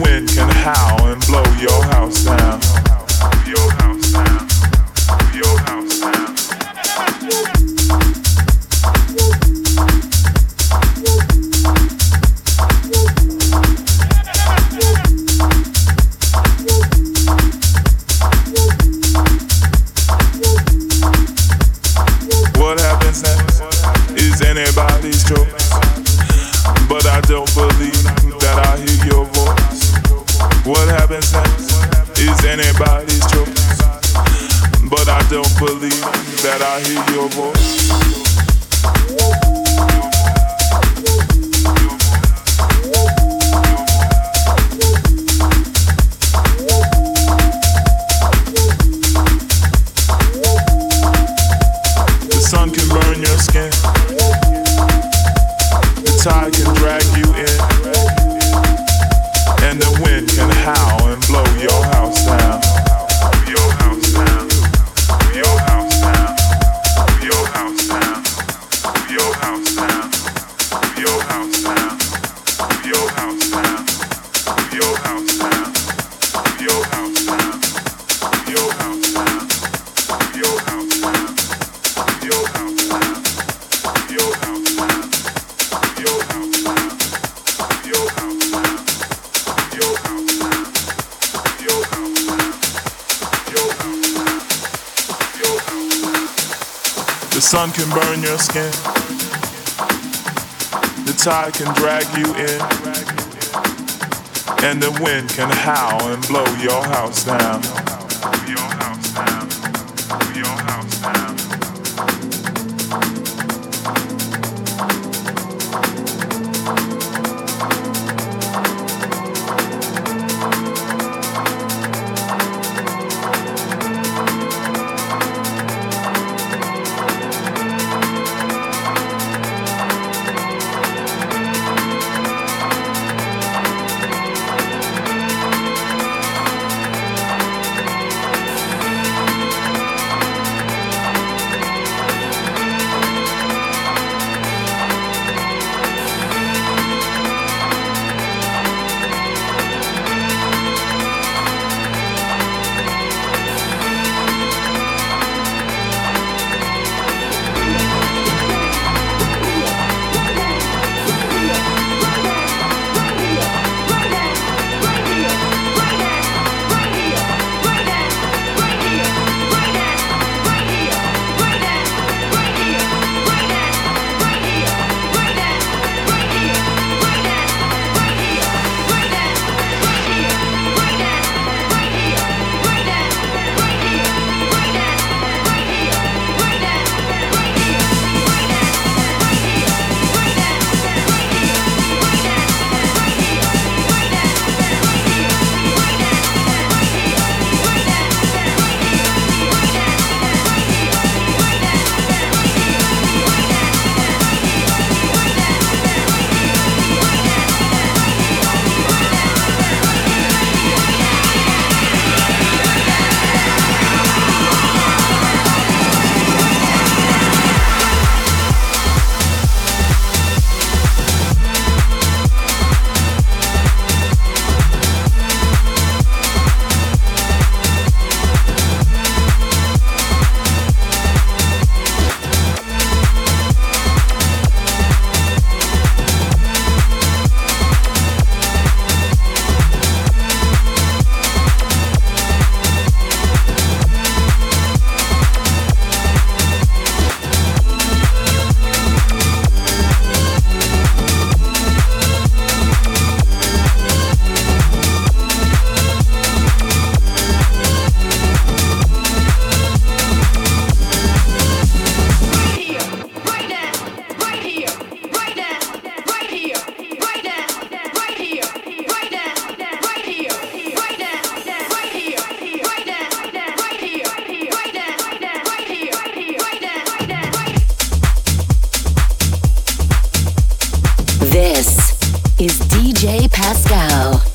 wind can howl and blow your house down. Your house down. Your house down. your skin. The tide can drag you in, and the wind can howl and blow your house down. This is DJ Pascal.